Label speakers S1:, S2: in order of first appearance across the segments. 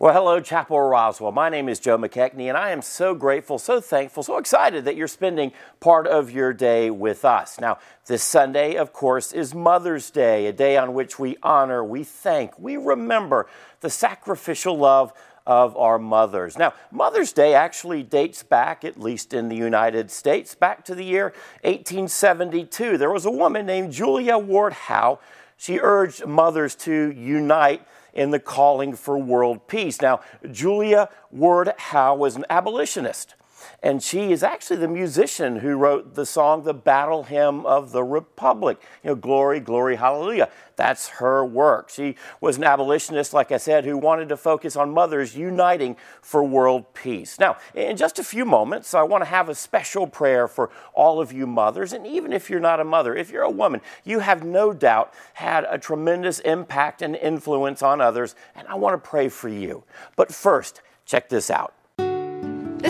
S1: Well, hello, Chapel Roswell. My name is Joe McKechnie, and I am so grateful, so thankful, so excited that you're spending part of your day with us. Now, this Sunday, of course, is Mother's Day, a day on which we honor, we thank, we remember the sacrificial love of our mothers. Now, Mother's Day actually dates back, at least in the United States, back to the year 1872. There was a woman named Julia Ward Howe. She urged mothers to unite in the calling for world peace. Now, Julia Ward Howe was an abolitionist. And she is actually the musician who wrote the song, The Battle Hymn of the Republic. You know, glory, glory, hallelujah. That's her work. She was an abolitionist, like I said, who wanted to focus on mothers uniting for world peace. Now, in just a few moments, I want to have a special prayer for all of you mothers. And even if you're not a mother, if you're a woman, you have no doubt had a tremendous impact and influence on others. And I want to pray for you. But first, check this out.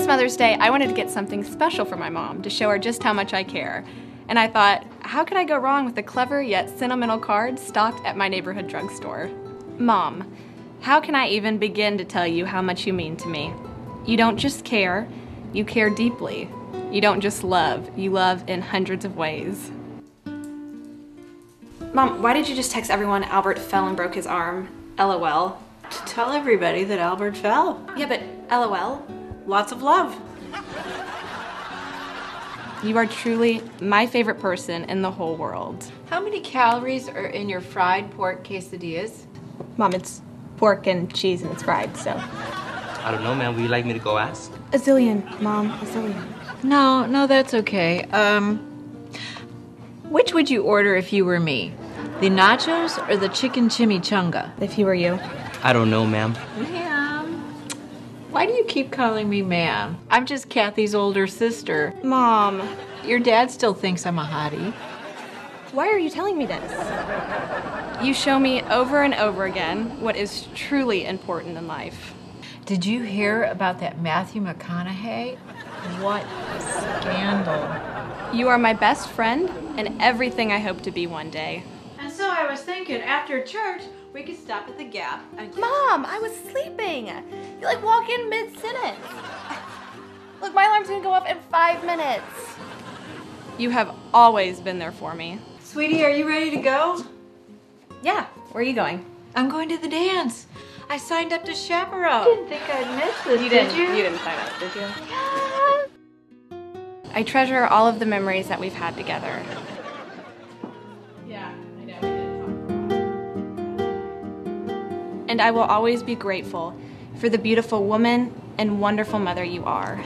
S2: Mother's Day, I wanted to get something special for my mom to show her just how much I care. And I thought, how could I go wrong with a clever yet sentimental card stocked at my neighborhood drugstore? Mom, how can I even begin to tell you how much you mean to me? You don't just care, you care deeply. You don't just love, you love in hundreds of ways. Mom, why did you just text everyone Albert fell and broke his arm? LOL.
S3: To tell everybody that Albert fell.
S2: Yeah, but LOL?
S3: Lots of love.
S2: You are truly my favorite person in the whole world.
S4: How many calories are in your fried pork quesadillas?
S2: Mom, it's pork and cheese and it's fried, so.
S5: I don't know, man. Would you like me to go ask?
S2: A zillion, Mom, a zillion.
S4: No, no, that's okay. Um, which would you order if you were me? The nachos or the chicken chimichanga?
S2: If you were you.
S5: I don't know, ma'am.
S4: Why do you keep calling me ma'am? I'm just Kathy's older sister.
S2: Mom,
S4: Your dad still thinks I'm a hottie.
S2: why are you telling me this? You show me over and over again what is truly important in life.
S4: Did you hear about that Matthew McConaughey? What a scandal.
S2: You are my best friend and everything I hope to be one day.
S3: And so I was thinking, after church, we could stop at the Gap and
S6: Mom, I was sleeping. You like walk in mid sentence. Look, my alarm's gonna go off in five minutes.
S2: You have always been there for me.
S3: Sweetie, are you ready to go?
S2: Yeah, where are you going?
S4: I'm going to the dance. I signed up to chaperone.
S3: Didn't think I'd miss this, you did you?
S2: You didn't sign up, did you? Yeah. I treasure all of the memories that we've had together. And I will always be grateful for the beautiful woman and wonderful mother you are.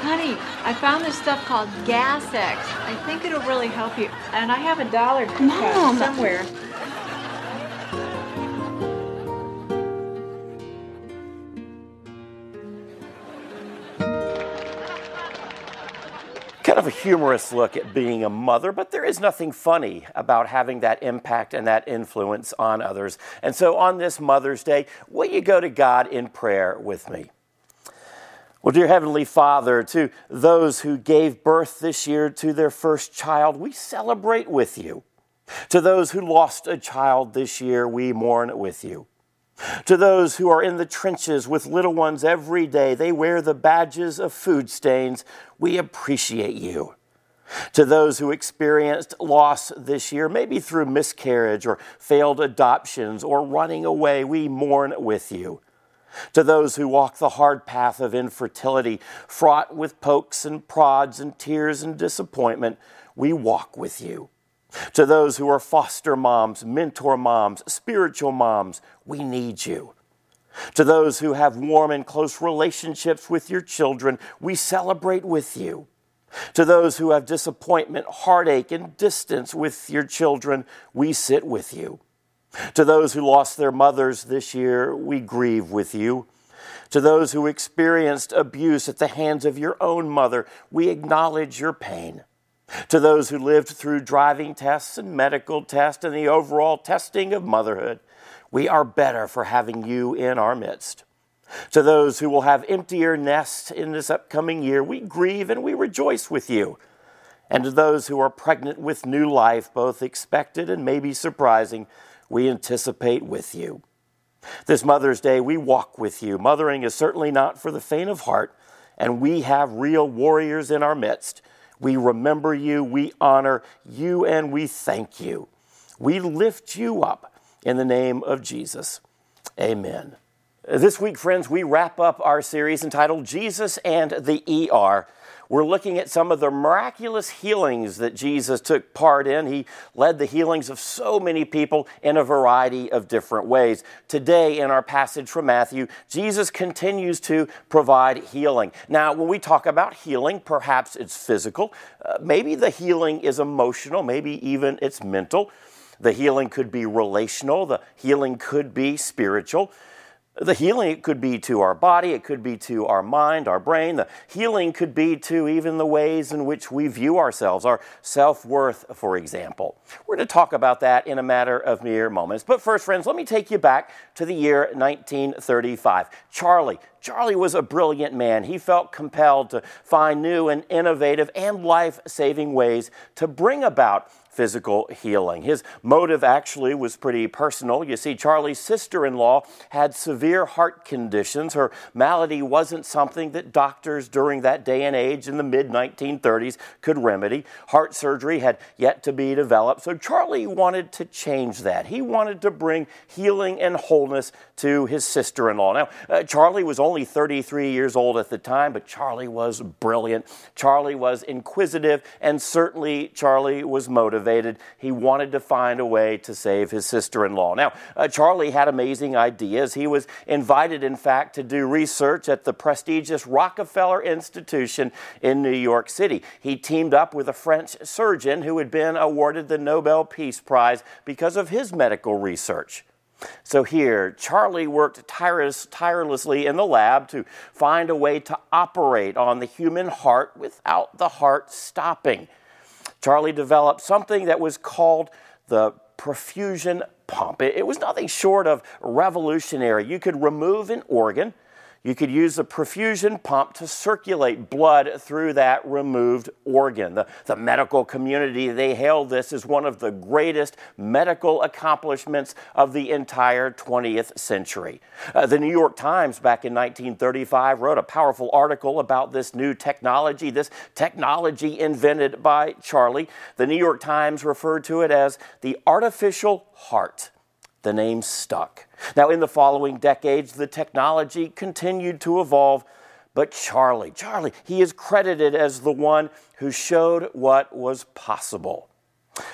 S4: Honey, I found this stuff called Gas X. I think it'll really help you. And I have a dollar to
S2: Mom.
S4: somewhere.
S1: Kind of a humorous look at being a mother, but there is nothing funny about having that impact and that influence on others. And so on this Mother's Day, will you go to God in prayer with me? Well, dear Heavenly Father, to those who gave birth this year to their first child, we celebrate with you. To those who lost a child this year, we mourn with you. To those who are in the trenches with little ones every day, they wear the badges of food stains. We appreciate you. To those who experienced loss this year, maybe through miscarriage or failed adoptions or running away, we mourn with you. To those who walk the hard path of infertility, fraught with pokes and prods and tears and disappointment, we walk with you. To those who are foster moms, mentor moms, spiritual moms, we need you. To those who have warm and close relationships with your children, we celebrate with you. To those who have disappointment, heartache, and distance with your children, we sit with you. To those who lost their mothers this year, we grieve with you. To those who experienced abuse at the hands of your own mother, we acknowledge your pain. To those who lived through driving tests and medical tests and the overall testing of motherhood, we are better for having you in our midst. To those who will have emptier nests in this upcoming year, we grieve and we rejoice with you. And to those who are pregnant with new life, both expected and maybe surprising, we anticipate with you. This Mother's Day, we walk with you. Mothering is certainly not for the faint of heart, and we have real warriors in our midst. We remember you, we honor you, and we thank you. We lift you up in the name of Jesus. Amen. This week, friends, we wrap up our series entitled Jesus and the ER. We're looking at some of the miraculous healings that Jesus took part in. He led the healings of so many people in a variety of different ways. Today, in our passage from Matthew, Jesus continues to provide healing. Now, when we talk about healing, perhaps it's physical, uh, maybe the healing is emotional, maybe even it's mental. The healing could be relational, the healing could be spiritual. The healing it could be to our body, it could be to our mind, our brain. The healing could be to even the ways in which we view ourselves, our self worth, for example. We're going to talk about that in a matter of mere moments. But first, friends, let me take you back to the year 1935. Charlie. Charlie was a brilliant man. He felt compelled to find new and innovative and life saving ways to bring about physical healing. His motive actually was pretty personal. You see, Charlie's sister in law had severe heart conditions. Her malady wasn't something that doctors during that day and age in the mid 1930s could remedy. Heart surgery had yet to be developed, so Charlie wanted to change that. He wanted to bring healing and wholeness to his sister in law. Now, uh, Charlie was only 33 years old at the time, but Charlie was brilliant. Charlie was inquisitive, and certainly Charlie was motivated motivated. He wanted to find a way to save his sister in law. Now, uh, Charlie had amazing ideas. He was invited, in fact, to do research at the prestigious Rockefeller Institution in New York City. He teamed up with a French surgeon who had been awarded the Nobel Peace Prize because of his medical research. So here, Charlie worked tireless, tirelessly in the lab to find a way to operate on the human heart without the heart stopping. Charlie developed something that was called the perfusion pump. It, was nothing short of revolutionary. You could remove an organ you could use a perfusion pump to circulate blood through that removed organ. The, the medical community, they hailed this as one of the greatest medical accomplishments of the entire 20th century. Uh, the New York Times back in 1935 wrote a powerful article about this new technology, this technology invented by Charlie. The New York Times referred to it as the artificial heart the name stuck. Now, in the following decades, the technology continued to evolve, but Charlie, Charlie, he is credited as the one who showed what was possible.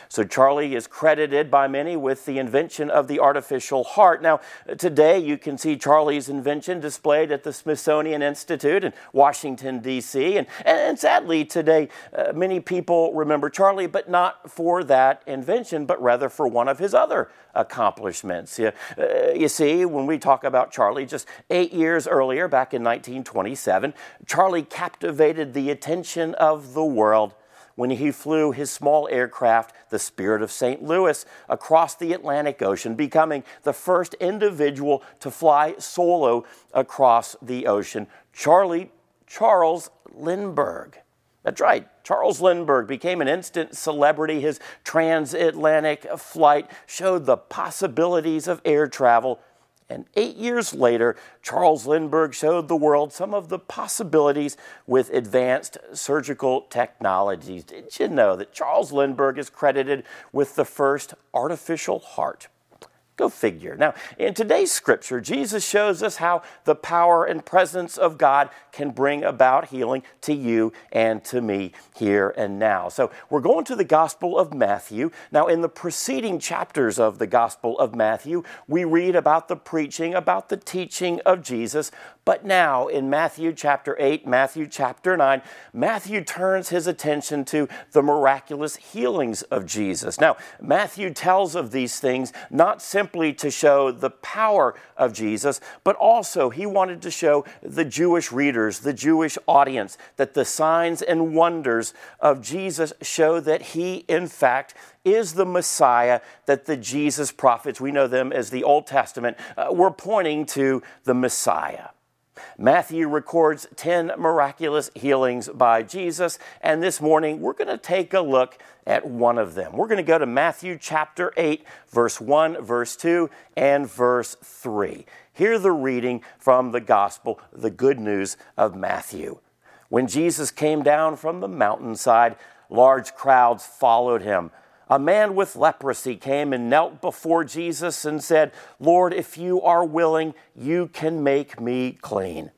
S1: So, Charlie is credited by many with the invention of the artificial heart. Now, today you can see Charlie's invention displayed at the Smithsonian Institute in Washington, D.C. And, and sadly, today uh, many people remember Charlie, but not for that invention, but rather for one of his other accomplishments. You, uh, you see, when we talk about Charlie, just eight years earlier, back in 1927, Charlie captivated the attention of the world when he flew his small aircraft, the Spirit of St. Louis, across the Atlantic Ocean, becoming the first individual to fly solo across the ocean. Charlie Charles Lindbergh. That's right. Charles Lindbergh became an instant celebrity. His transatlantic flight showed the possibilities of air travel and eight years later, Charles Lindbergh showed the world some of the possibilities with advanced surgical technologies. Did you know that Charles Lindbergh is credited with the first artificial heart? Go figure. Now, in today's scripture, Jesus shows us how the power and presence of God can bring about healing to you and to me here and now. So, we're going to the Gospel of Matthew. Now, in the preceding chapters of the Gospel of Matthew, we read about the preaching, about the teaching of Jesus. But now, in Matthew chapter 8, Matthew chapter 9, Matthew turns his attention to the miraculous healings of Jesus. Now, Matthew tells of these things not simply to show the power of Jesus, but also he wanted to show the Jewish readers, the Jewish audience, that the signs and wonders of Jesus show that he, in fact, is the Messiah that the Jesus prophets, we know them as the Old Testament, uh, were pointing to the Messiah. Matthew records 10 miraculous healings by Jesus, and this morning we're going to take a look at one of them. We're going to go to Matthew chapter 8, verse 1, verse 2, and verse 3. Hear the reading from the gospel, the good news of Matthew. When Jesus came down from the mountainside, large crowds followed him. A man with leprosy came and knelt before Jesus and said, Lord, if you are willing, you can make me clean.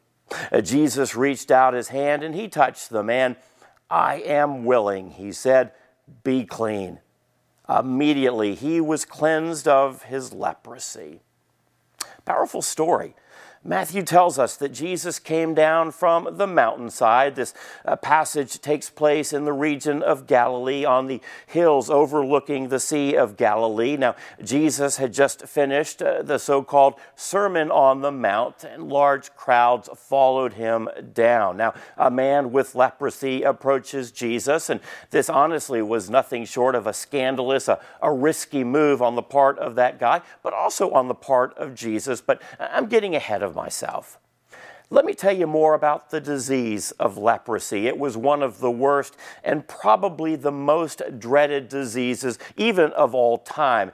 S1: Uh, Jesus reached out his hand and he touched the man. I am willing, he said, be clean. Immediately he was cleansed of his leprosy. Powerful story. Matthew tells us that Jesus came down from the mountainside. This uh, passage takes place in the region of Galilee on the hills overlooking the Sea of Galilee. Now, Jesus had just finished uh, the so called Sermon on the Mount, and large crowds followed him down. Now, a man with leprosy approaches Jesus, and this honestly was nothing short of a scandalous, a, a risky move on the part of that guy, but also on the part of Jesus. But I'm getting ahead of of myself. Let me tell you more about the disease of leprosy. It was one of the worst and probably the most dreaded diseases, even of all time.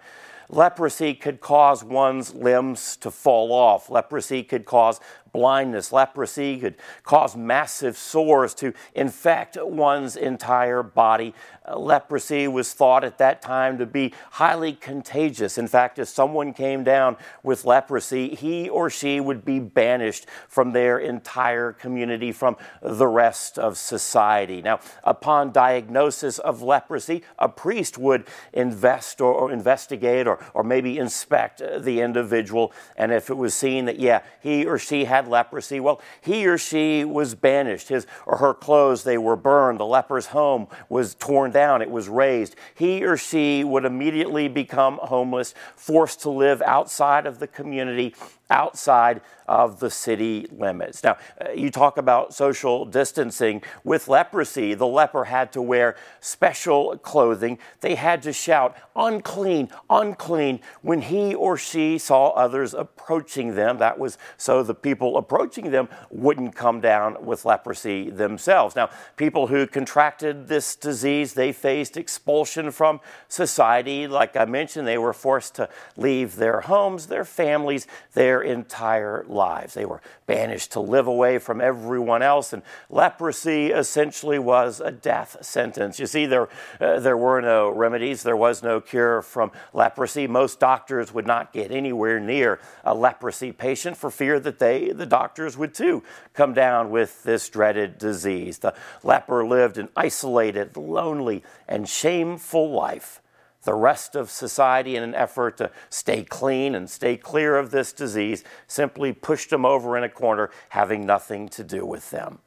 S1: Leprosy could cause one's limbs to fall off. Leprosy could cause blindness. Leprosy could cause massive sores to infect one's entire body. Uh, leprosy was thought at that time to be highly contagious. In fact, if someone came down with leprosy, he or she would be banished from their entire community, from the rest of society. Now, upon diagnosis of leprosy, a priest would invest or, or investigate or, or maybe inspect the individual. And if it was seen that, yeah, he or she had leprosy, well, he or she was banished. His or her clothes, they were burned. The leper's home was torn down, it was razed. He or she would immediately become homeless, forced to live outside of the community outside of the city limits. Now, uh, you talk about social distancing. With leprosy, the leper had to wear special clothing. They had to shout, unclean, unclean, when he or she saw others approaching them. That was so the people approaching them wouldn't come down with leprosy themselves. Now, people who contracted this disease, they faced expulsion from society. Like I mentioned, they were forced to leave their homes, their families, their their entire lives. They were banished to live away from everyone else, and leprosy essentially was a death sentence. You see, there, uh, there were no remedies, there was no cure from leprosy. Most doctors would not get anywhere near a leprosy patient for fear that they, the doctors, would too come down with this dreaded disease. The leper lived an isolated, lonely, and shameful life the rest of society in an effort to stay clean and stay clear of this disease simply pushed them over in a corner, having nothing to do with them.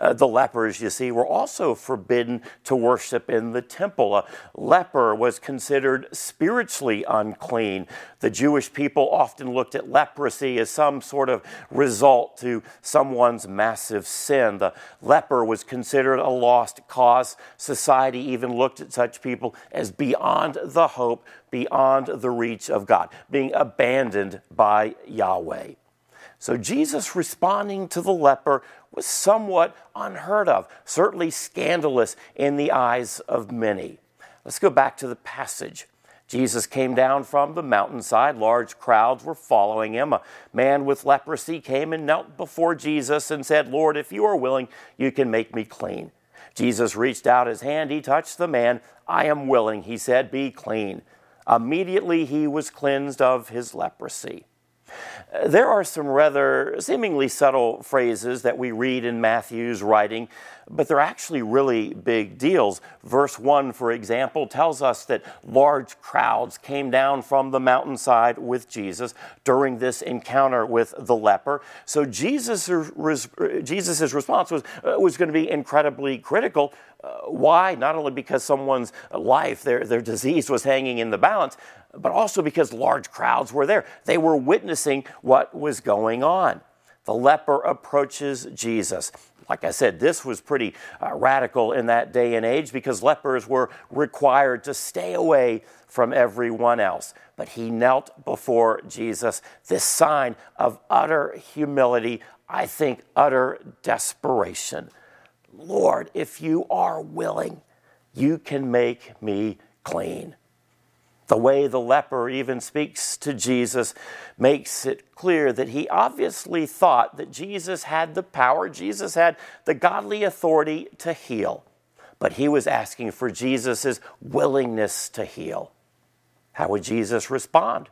S1: Uh, the lepers, you see, were also forbidden to worship in the temple. A leper was considered spiritually unclean. The Jewish people often looked at leprosy as some sort of result to someone's massive sin. The leper was considered a lost cause. Society even looked at such people as beyond the hope, beyond the reach of God, being abandoned by Yahweh. So Jesus responding to the leper was somewhat unheard of, certainly scandalous in the eyes of many. Let's go back to the passage. Jesus came down from the mountainside. Large crowds were following him. A man with leprosy came and knelt before Jesus and said, Lord, if you are willing, you can make me clean. Jesus reached out his hand. He touched the man. I am willing, he said, be clean. Immediately he was cleansed of his leprosy. There are some rather seemingly subtle phrases that we read in Matthew's writing, but they're actually really big deals. Verse 1, for example, tells us that large crowds came down from the mountainside with Jesus during this encounter with the leper. So Jesus' Jesus's response was, uh, was going to be incredibly critical. Uh, why? Not only because someone's life, their, their disease was hanging in the balance, but also because large crowds were there. They were witnessing what was going on. The leper approaches Jesus. Like I said, this was pretty uh, radical in that day and age because lepers were required to stay away from everyone else. But he knelt before Jesus, this sign of utter humility, I think utter desperation. Lord, if you are willing, you can make me clean. The way the leper even speaks to Jesus makes it clear that he obviously thought that Jesus had the power, Jesus had the godly authority to heal. But he was asking for Jesus' willingness to heal. How would Jesus respond?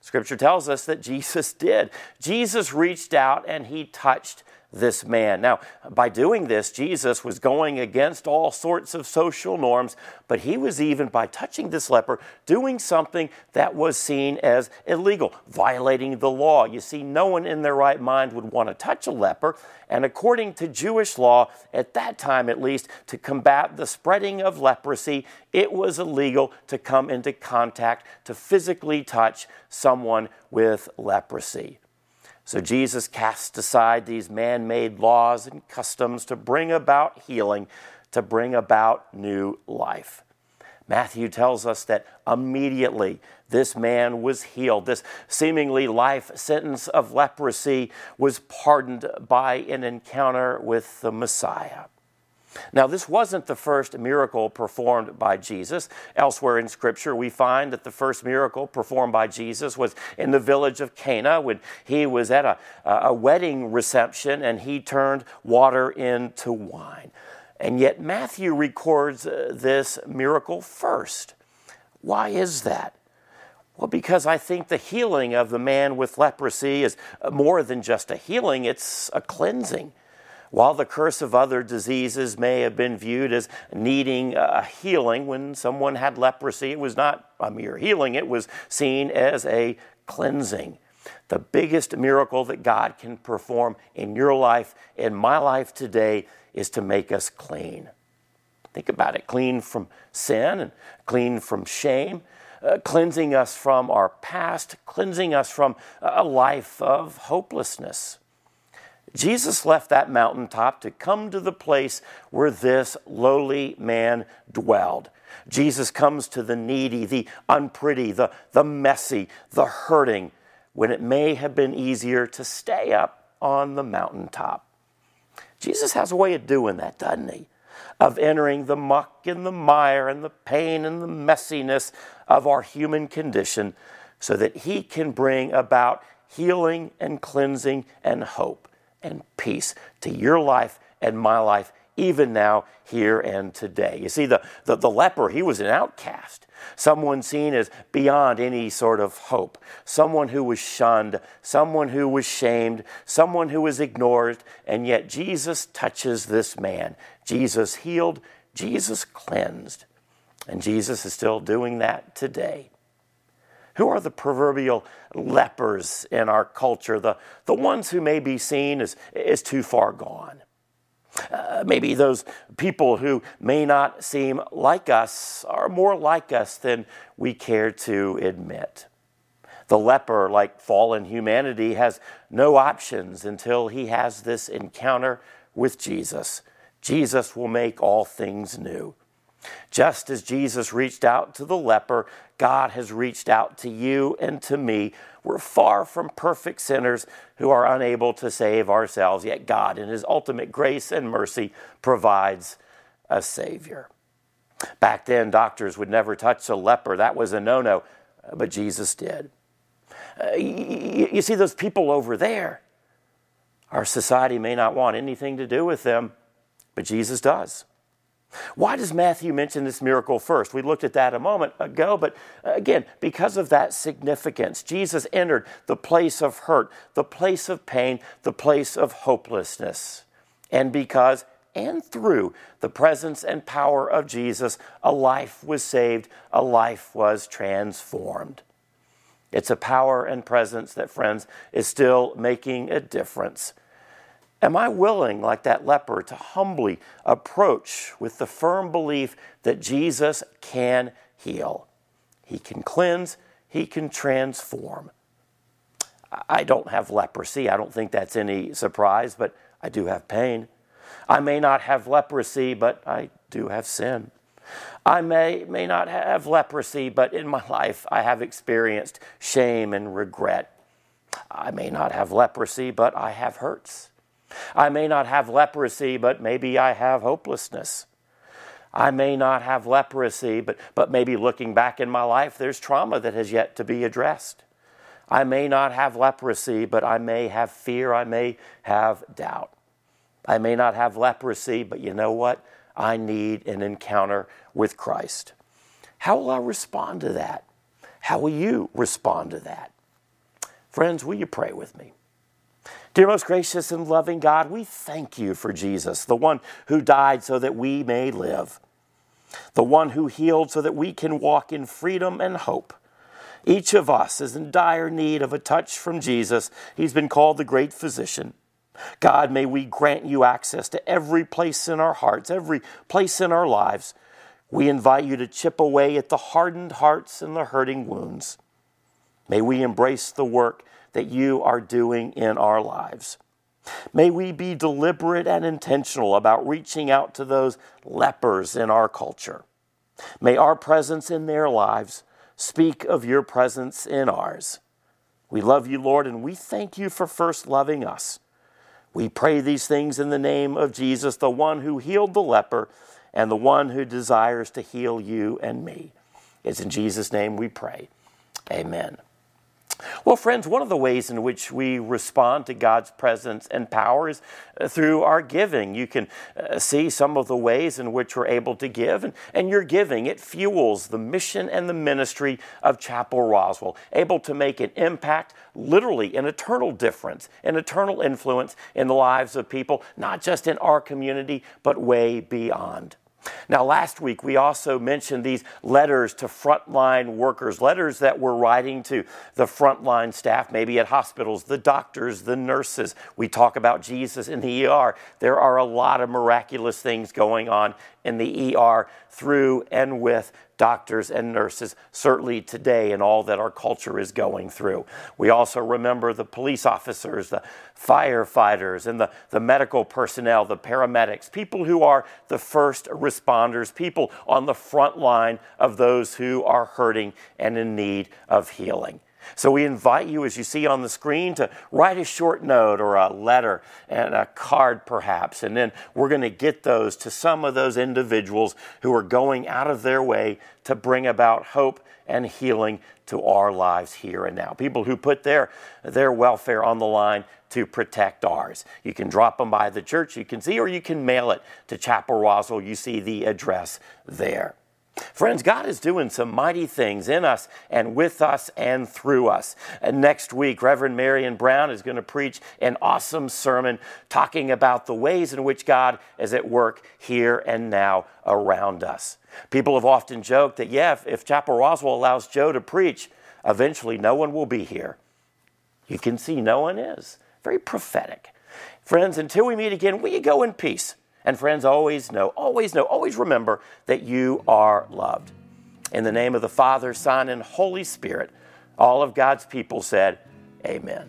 S1: Scripture tells us that Jesus did. Jesus reached out and he touched this man. Now, by doing this, Jesus was going against all sorts of social norms, but he was even, by touching this leper, doing something that was seen as illegal, violating the law. You see, no one in their right mind would want to touch a leper, and according to Jewish law, at that time at least, to combat the spreading of leprosy, it was illegal to come into contact, to physically touch someone with leprosy. So Jesus cast aside these man made laws and customs to bring about healing, to bring about new life. Matthew tells us that immediately this man was healed. This seemingly life sentence of leprosy was pardoned by an encounter with the Messiah. Now, this wasn't the first miracle performed by Jesus. Elsewhere in Scripture, we find that the first miracle performed by Jesus was in the village of Cana when he was at a, a wedding reception and he turned water into wine. And yet, Matthew records uh, this miracle first. Why is that? Well, because I think the healing of the man with leprosy is more than just a healing, it's a cleansing. While the curse of other diseases may have been viewed as needing a healing, when someone had leprosy, it was not a mere healing, it was seen as a cleansing. The biggest miracle that God can perform in your life, in my life today, is to make us clean. Think about it clean from sin and clean from shame, uh, cleansing us from our past, cleansing us from a life of hopelessness. Jesus left that mountaintop to come to the place where this lowly man dwelled. Jesus comes to the needy, the unpretty, the, the messy, the hurting, when it may have been easier to stay up on the mountaintop. Jesus has a way of doing that, doesn't he? Of entering the muck and the mire and the pain and the messiness of our human condition so that he can bring about healing and cleansing and hope and peace to your life and my life, even now, here and today. You see, the, the, the, leper, he was an outcast, someone seen as beyond any sort of hope, someone who was shunned, someone who was shamed, someone who was ignored, and yet Jesus touches this man. Jesus healed, Jesus cleansed, and Jesus is still doing that today. Who are the proverbial lepers in our culture, the, the ones who may be seen as, as too far gone? Uh, maybe those people who may not seem like us are more like us than we care to admit. The leper, like fallen humanity, has no options until he has this encounter with Jesus. Jesus will make all things new. Just as Jesus reached out to the leper, God has reached out to you and to me. We're far from perfect sinners who are unable to save ourselves, yet God, in His ultimate grace and mercy, provides a Savior. Back then, doctors would never touch a leper. That was a no no, but Jesus did. Uh, you, you see, those people over there, our society may not want anything to do with them, but Jesus does. Why does Matthew mention this miracle first? We looked at that a moment ago, but uh, again, because of that significance, Jesus entered the place of hurt, the place of pain, the place of hopelessness. And because and through the presence and power of Jesus, a life was saved, a life was transformed. It's a power and presence that, friends, is still making a difference. Am I willing, like that leper, to humbly approach with the firm belief that Jesus can heal? He can cleanse, He can transform. I don't have leprosy. I don't think that's any surprise, but I do have pain. I may not have leprosy, but I do have sin. I may, may not have leprosy, but in my life I have experienced shame and regret. I may not have leprosy, but I have hurts. I may not have leprosy, but maybe I have hopelessness. I may not have leprosy, but, but maybe looking back in my life, there's trauma that has yet to be addressed. I may not have leprosy, but I may have fear. I may have doubt. I may not have leprosy, but you know what? I need an encounter with Christ. How will I respond to that? How will you respond to that? Friends, will you pray with me? Dear most gracious and loving God, we thank you for Jesus, the one who died so that we may live, the one who healed so that we can walk in freedom and hope. Each of us is in dire need of a touch from Jesus. He's been called the great physician. God, may we grant you access to every place in our hearts, every place in our lives. We invite you to chip away at the hardened hearts and the hurting wounds. May we embrace the work that you are doing in our lives. May we be deliberate and intentional about reaching out to those lepers in our culture. May our presence in their lives speak of your presence in ours. We love you, Lord, and we thank you for first loving us. We pray these things in the name of Jesus, the one who healed the leper and the one who desires to heal you and me. It's in Jesus' name we pray. Amen. Well, friends, one of the ways in which we respond to God's presence and power is uh, through our giving. You can uh, see some of the ways in which we're able to give, and, and your giving, it fuels the mission and the ministry of Chapel Roswell, able to make an impact, literally an eternal difference, an eternal influence in the lives of people, not just in our community, but way beyond. Now, last week we also mentioned these letters to frontline workers, letters that we're writing to the frontline staff, maybe at hospitals, the doctors, the nurses. We talk about Jesus in the ER. There are a lot of miraculous things going on in the ER through and with doctors and nurses, certainly today and all that our culture is going through. We also remember the police officers, the firefighters, and the, the medical personnel, the paramedics, people who are the first responders, people on the front line of those who are hurting and in need of healing. So we invite you, as you see on the screen, to write a short note or a letter and a card perhaps. And then we're going to get those to some of those individuals who are going out of their way to bring about hope and healing to our lives here and now. People who put their, their welfare on the line to protect ours. You can drop them by the church, you can see, or you can mail it to Chapel Roswell. You see the address there. Friends, God is doing some mighty things in us and with us and through us. And next week, Reverend Marion Brown is going to preach an awesome sermon talking about the ways in which God is at work here and now around us. People have often joked that, yeah, if, if Chapel Roswell allows Joe to preach, eventually no one will be here. You can see no one is. Very prophetic. Friends, until we meet again, will you go in peace? And friends, always know, always know, always remember that you are loved. In the name of the Father, Son, and Holy Spirit, all of God's people said, Amen.